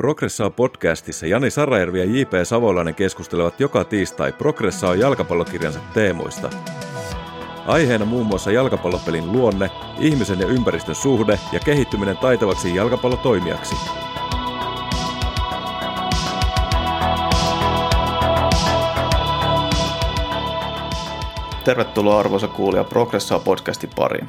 Progressaa podcastissa Jani Sarajärvi ja J.P. Savolainen keskustelevat joka tiistai Progressaa jalkapallokirjansa teemoista. Aiheena muun muassa jalkapallopelin luonne, ihmisen ja ympäristön suhde ja kehittyminen taitavaksi jalkapallotoimijaksi. Tervetuloa arvoisa kuulija Progressaa podcastin pariin.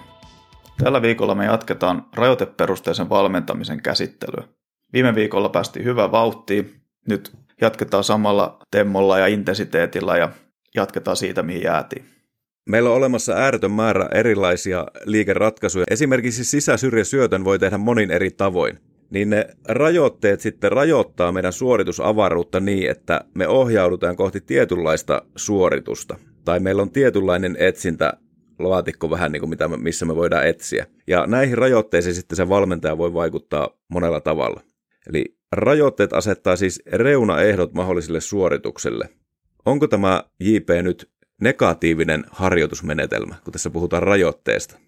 Tällä viikolla me jatketaan rajoiteperusteisen valmentamisen käsittelyä. Viime viikolla päästiin hyvä vauhtiin. Nyt jatketaan samalla temmolla ja intensiteetillä ja jatketaan siitä, mihin jäätiin. Meillä on olemassa ääretön määrä erilaisia liikeratkaisuja. Esimerkiksi sisäsyrjäsyötön voi tehdä monin eri tavoin. Niin ne rajoitteet sitten rajoittaa meidän suoritusavaruutta niin, että me ohjaudutaan kohti tietynlaista suoritusta. Tai meillä on tietynlainen etsintä laatikko vähän niin kuin mitä missä me voidaan etsiä. Ja näihin rajoitteisiin sitten se valmentaja voi vaikuttaa monella tavalla. Eli rajoitteet asettaa siis reunaehdot mahdollisille suoritukselle. Onko tämä JP nyt negatiivinen harjoitusmenetelmä, kun tässä puhutaan rajoitteesta?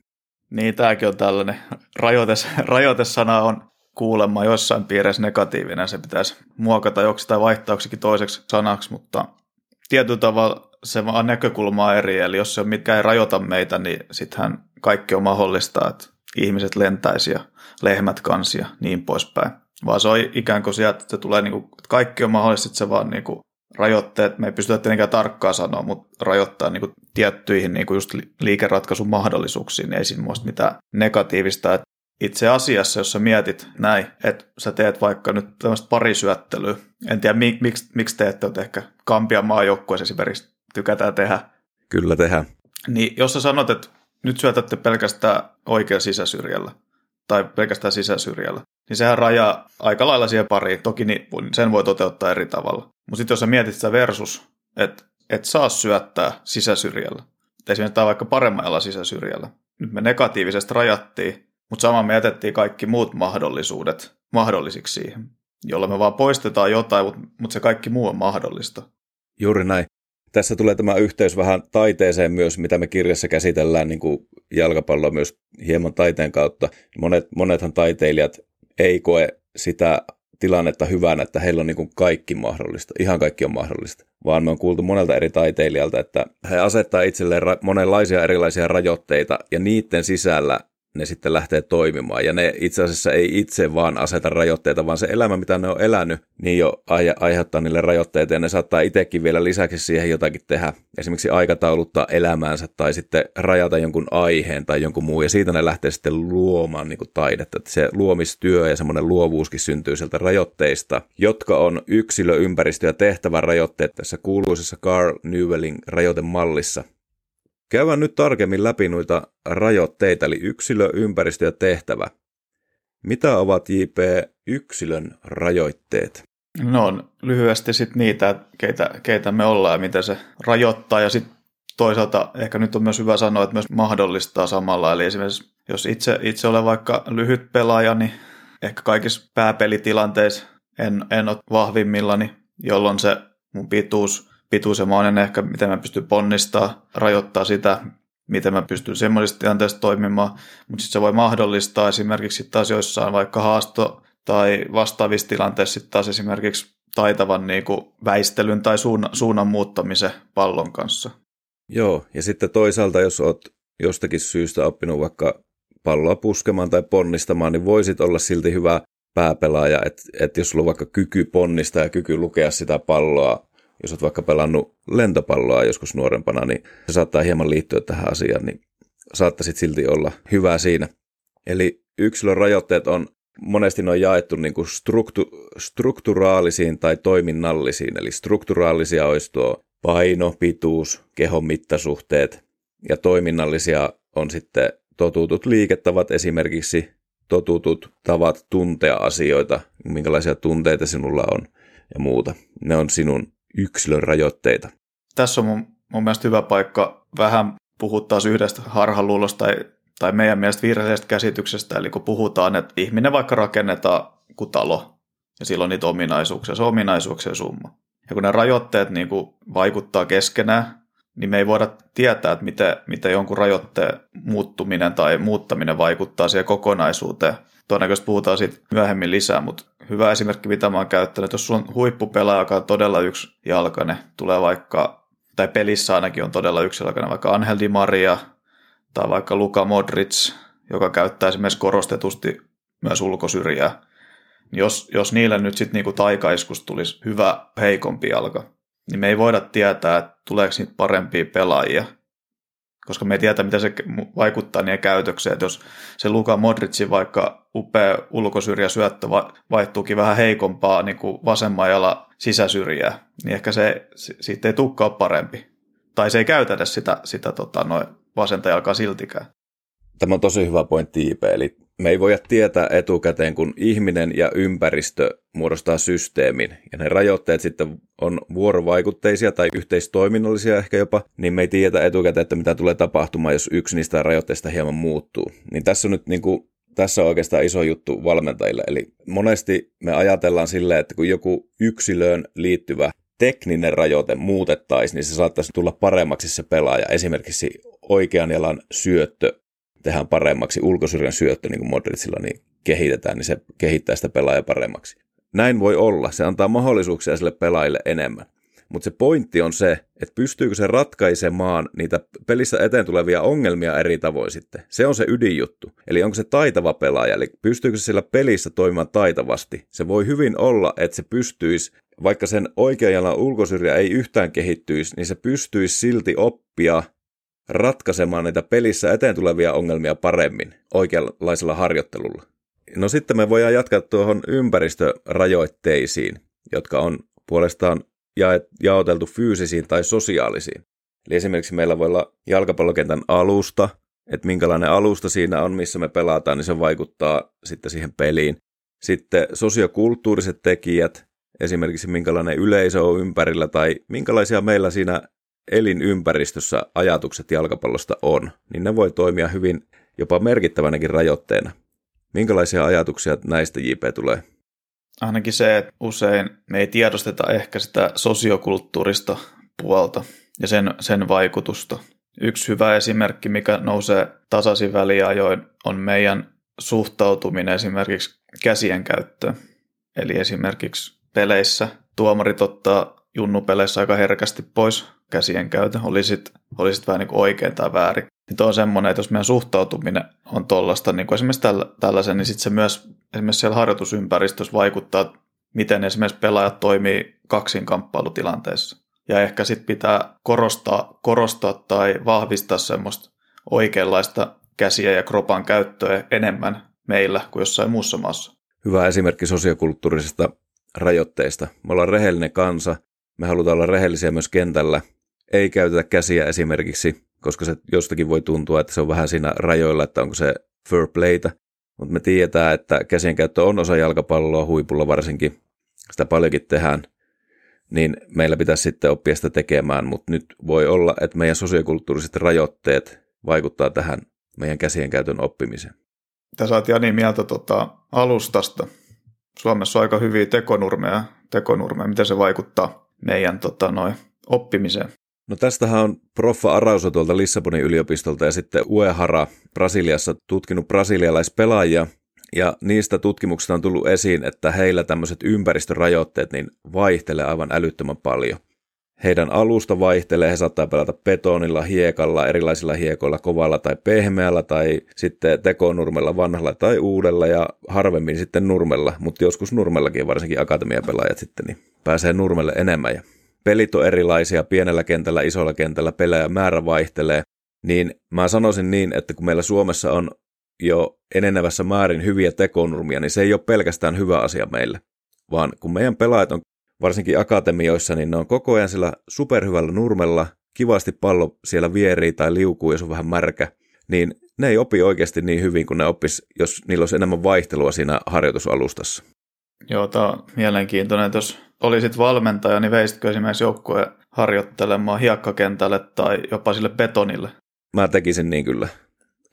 Niin, tämäkin on tällainen rajoites, rajoitesana on kuulemma jossain piirissä negatiivinen. Se pitäisi muokata joksi tai vaihtaa toiseksi sanaksi, mutta tietyllä tavalla se vaan näkökulma eri. Eli jos se mitkä ei rajoita meitä, niin sittenhän kaikki on mahdollista, että ihmiset lentäisi ja lehmät kansia niin poispäin vaan se on ikään kuin sieltä, että tulee niin kuin, että kaikki on mahdollista, että se vaan niin kuin rajoitteet, me ei pystytä tietenkään tarkkaan sanoa, mutta rajoittaa niin kuin tiettyihin niin kuin just liikeratkaisun mahdollisuuksiin, niin ei siinä muista mitään negatiivista. Että itse asiassa, jos sä mietit näin, että sä teet vaikka nyt tämmöistä parisyöttelyä, en tiedä miksi, miksi teette, että ehkä Kampian maajoukkueessa esimerkiksi tykätään tehdä. Kyllä tehdään. Niin jos sä sanot, että nyt syötätte pelkästään oikealla sisäsyrjällä, tai pelkästään sisäsyrjällä, niin sehän rajaa aika lailla siihen pariin. Toki niin, sen voi toteuttaa eri tavalla. Mutta sitten jos sä mietit sitä versus, että et saa syöttää sisäsyrjällä, esimerkiksi tai vaikka paremmalla sisäsyrjällä. Nyt me negatiivisesti rajattiin, mutta samalla me jätettiin kaikki muut mahdollisuudet mahdollisiksi siihen, jolla me vaan poistetaan jotain, mutta mut se kaikki muu on mahdollista. Juuri näin. Tässä tulee tämä yhteys vähän taiteeseen myös, mitä me kirjassa käsitellään niin kuin jalkapalloa myös hieman taiteen kautta. Monet, monethan taiteilijat ei koe sitä tilannetta hyvänä, että heillä on niin kuin kaikki mahdollista, ihan kaikki on mahdollista, vaan me on kuultu monelta eri taiteilijalta, että he asettaa itselleen ra- monenlaisia erilaisia rajoitteita ja niiden sisällä ne sitten lähtee toimimaan. Ja ne itse asiassa ei itse vaan aseta rajoitteita, vaan se elämä, mitä ne on elänyt, niin jo ai- aiheuttaa niille rajoitteita ja ne saattaa itsekin vielä lisäksi siihen jotakin tehdä. Esimerkiksi aikatauluttaa elämäänsä tai sitten rajata jonkun aiheen tai jonkun muu ja siitä ne lähtee sitten luomaan niin kuin taidetta. Että se luomistyö ja semmoinen luovuuskin syntyy sieltä rajoitteista, jotka on yksilö, ympäristö ja tehtävä rajoitteet tässä kuuluisessa Carl Newellin rajoitemallissa. Käydään nyt tarkemmin läpi noita rajoitteita, eli yksilö, ympäristö ja tehtävä. Mitä ovat JP yksilön rajoitteet? No on lyhyesti sitten niitä, keitä, keitä me ollaan ja miten se rajoittaa ja sitten toisaalta ehkä nyt on myös hyvä sanoa, että myös mahdollistaa samalla. Eli esimerkiksi jos itse, itse olen vaikka lyhyt pelaaja, niin ehkä kaikissa pääpelitilanteissa en, en ole vahvimmillani, jolloin se mun pituus pituus ja monen ehkä, miten mä pystyn ponnistaa, rajoittaa sitä, miten mä pystyn semmoisissa tilanteissa toimimaan, mutta sitten se voi mahdollistaa esimerkiksi taas joissain vaikka haasto tai vastaavissa tilanteissa sitten taas esimerkiksi taitavan niin kuin väistelyn tai suunnan, suunnan muuttamisen pallon kanssa. Joo, ja sitten toisaalta, jos olet jostakin syystä oppinut vaikka palloa puskemaan tai ponnistamaan, niin voisit olla silti hyvä pääpelaaja, että et jos sulla on vaikka kyky ponnistaa ja kyky lukea sitä palloa jos olet vaikka pelannut lentopalloa joskus nuorempana, niin se saattaa hieman liittyä tähän asiaan, niin saattaisit silti olla hyvä siinä. Eli yksilön rajoitteet on monesti ne on jaettu niin kuin struktu, strukturaalisiin tai toiminnallisiin. Eli strukturaalisia olisi tuo paino, pituus, kehon mittasuhteet ja toiminnallisia on sitten totutut liiketavat esimerkiksi totutut tavat tuntea asioita, minkälaisia tunteita sinulla on ja muuta. Ne on sinun yksilön rajoitteita. Tässä on mun, mun mielestä hyvä paikka vähän puhua taas yhdestä harhaluulosta tai, tai meidän mielestä virheellisestä käsityksestä. Eli kun puhutaan, että ihminen vaikka rakennetaan kuin talo ja silloin niitä ominaisuuksia, se on ominaisuuksien summa. Ja kun ne rajoitteet niin kuin vaikuttaa keskenään, niin me ei voida tietää, että miten, miten jonkun rajoitteen muuttuminen tai muuttaminen vaikuttaa siihen kokonaisuuteen. Todennäköisesti puhutaan siitä myöhemmin lisää, mutta hyvä esimerkki, mitä mä oon käyttänyt, jos on huippupelaaja, joka on todella yksi jalkainen, tulee vaikka, tai pelissä ainakin on todella yksi jalkainen, vaikka Angel Di Maria tai vaikka Luka Modric, joka käyttää esimerkiksi korostetusti myös ulkosyrjää, niin jos, jos niille nyt sitten niinku taikaiskus tulisi hyvä heikompi jalka, niin me ei voida tietää, että tuleeko niitä parempia pelaajia, koska me ei tiedä, mitä se vaikuttaa niiden käytökseen. Että jos se Luka Modricin vaikka upea ulkosyrjä syöttö vaihtuukin vähän heikompaa niin kuin vasemman jala sisäsyrjää, niin ehkä se, siitä ei tukkaa parempi. Tai se ei käytä sitä, sitä tota, noin vasenta jalkaa siltikään. Tämä on tosi hyvä pointti, JP. Eli me ei voida tietää etukäteen, kun ihminen ja ympäristö muodostaa systeemin, ja ne rajoitteet sitten on vuorovaikutteisia tai yhteistoiminnallisia ehkä jopa, niin me ei tiedä etukäteen, että mitä tulee tapahtumaan, jos yksi niistä rajoitteista hieman muuttuu. Niin tässä on nyt niin kuin tässä on oikeastaan iso juttu valmentajille. Eli monesti me ajatellaan silleen, että kun joku yksilöön liittyvä tekninen rajoite muutettaisiin, niin se saattaisi tulla paremmaksi se pelaaja. Esimerkiksi oikean jalan syöttö tehdään paremmaksi, ulkosyrjän syöttö, niin kuin Modricilla, niin kehitetään, niin se kehittää sitä pelaajaa paremmaksi. Näin voi olla, se antaa mahdollisuuksia sille pelaajille enemmän. Mutta se pointti on se, että pystyykö se ratkaisemaan niitä pelissä eteen tulevia ongelmia eri tavoin sitten. Se on se ydinjuttu. Eli onko se taitava pelaaja, eli pystyykö se sillä pelissä toimimaan taitavasti. Se voi hyvin olla, että se pystyisi, vaikka sen oikean jalan ulkosyrjä ei yhtään kehittyisi, niin se pystyisi silti oppia ratkaisemaan näitä pelissä eteen tulevia ongelmia paremmin oikeanlaisella harjoittelulla. No sitten me voidaan jatkaa tuohon ympäristörajoitteisiin, jotka on puolestaan jaoteltu fyysisiin tai sosiaalisiin. Eli esimerkiksi meillä voi olla jalkapallokentän alusta, että minkälainen alusta siinä on, missä me pelataan, niin se vaikuttaa sitten siihen peliin. Sitten sosiokulttuuriset tekijät, esimerkiksi minkälainen yleisö on ympärillä tai minkälaisia meillä siinä elinympäristössä ajatukset jalkapallosta on, niin ne voi toimia hyvin jopa merkittävänäkin rajoitteena. Minkälaisia ajatuksia näistä JP tulee? Ainakin se, että usein me ei tiedosteta ehkä sitä sosiokulttuurista puolta ja sen, sen vaikutusta. Yksi hyvä esimerkki, mikä nousee tasaisin väliajoin, on meidän suhtautuminen esimerkiksi käsien käyttöön. Eli esimerkiksi peleissä tuomarit ottaa junnupeleissä aika herkästi pois käsien käytön, oli sitten oli sit vähän niin oikein tai väärin. Niin tuo on semmoinen, että jos meidän suhtautuminen on tuollaista, niin kuin esimerkiksi tällä, tällaisen, niin sitten se myös esimerkiksi siellä harjoitusympäristössä vaikuttaa, miten esimerkiksi pelaajat toimii kaksinkamppailutilanteessa. Ja ehkä sitten pitää korostaa, korostaa tai vahvistaa semmoista oikeanlaista käsiä ja kropan käyttöä enemmän meillä kuin jossain muussa maassa. Hyvä esimerkki sosiokulttuurisesta rajoitteista. Me ollaan rehellinen kansa, me halutaan olla rehellisiä myös kentällä. Ei käytetä käsiä esimerkiksi, koska se jostakin voi tuntua, että se on vähän siinä rajoilla, että onko se fair playtä. Mutta me tiedetään, että käsien käyttö on osa jalkapalloa huipulla varsinkin. Sitä paljonkin tehdään. Niin meillä pitäisi sitten oppia sitä tekemään, mutta nyt voi olla, että meidän sosiokulttuuriset rajoitteet vaikuttaa tähän meidän käsien käytön oppimiseen. Tässä olet Jani mieltä tota, alustasta. Suomessa on aika hyviä tekonurmeja, tekonurmeja. Miten se vaikuttaa meidän tota, noi, oppimiseen? No tästähän on Proffa Arauso tuolta Lissabonin yliopistolta ja sitten Uehara Brasiliassa tutkinut brasilialaispelaajia. Ja niistä tutkimuksista on tullut esiin, että heillä tämmöiset ympäristörajoitteet niin vaihtelee aivan älyttömän paljon. Heidän alusta vaihtelee, he saattaa pelata betonilla, hiekalla, erilaisilla hiekoilla, kovalla tai pehmeällä tai sitten tekonurmella, vanhalla tai uudella ja harvemmin sitten nurmella, mutta joskus nurmellakin varsinkin akatemiapelaajat sitten niin pääsee nurmelle enemmän. Ja pelit on erilaisia, pienellä kentällä, isolla kentällä, pelejä määrä vaihtelee, niin mä sanoisin niin, että kun meillä Suomessa on jo enenevässä määrin hyviä tekonurmia, niin se ei ole pelkästään hyvä asia meille, vaan kun meidän pelaajat on varsinkin akatemioissa, niin ne on koko ajan sillä superhyvällä nurmella, kivasti pallo siellä vierii tai liukuu, jos on vähän märkä, niin ne ei opi oikeasti niin hyvin kuin ne oppis, jos niillä olisi enemmän vaihtelua siinä harjoitusalustassa. Joo, tämä on mielenkiintoinen. Jos olisit valmentaja, niin veisitkö esimerkiksi joukkueen harjoittelemaan hiekkakentälle tai jopa sille betonille? Mä tekisin niin kyllä.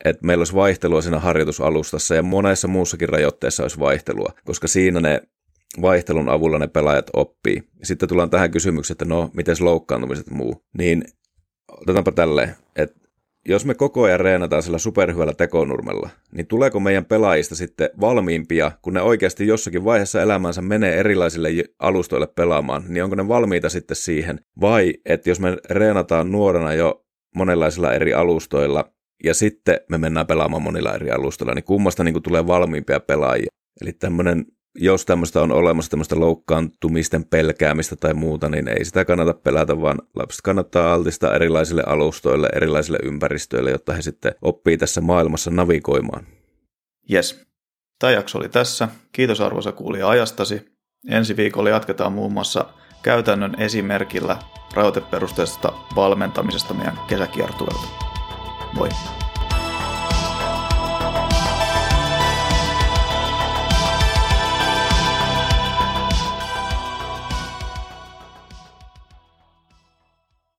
Että meillä olisi vaihtelua siinä harjoitusalustassa ja monessa muussakin rajoitteessa olisi vaihtelua, koska siinä ne vaihtelun avulla ne pelaajat oppii. Sitten tullaan tähän kysymykseen, että no, miten loukkaantumiset muu. Niin otetaanpa tälleen, jos me koko ajan reenataan sillä superhyvällä tekonurmella, niin tuleeko meidän pelaajista sitten valmiimpia, kun ne oikeasti jossakin vaiheessa elämänsä menee erilaisille alustoille pelaamaan, niin onko ne valmiita sitten siihen? Vai että jos me reenataan nuorena jo monenlaisilla eri alustoilla, ja sitten me mennään pelaamaan monilla eri alustoilla, niin kummasta niin tulee valmiimpia pelaajia. Eli tämmöinen jos tämmöistä on olemassa tämmöistä loukkaantumisten pelkäämistä tai muuta, niin ei sitä kannata pelätä, vaan lapset kannattaa altistaa erilaisille alustoille, erilaisille ympäristöille, jotta he sitten oppii tässä maailmassa navigoimaan. Yes. Tämä jakso oli tässä. Kiitos arvoisa kuulija ajastasi. Ensi viikolla jatketaan muun muassa käytännön esimerkillä rajoiteperusteisesta valmentamisesta meidän kesäkiertueelta. Moi!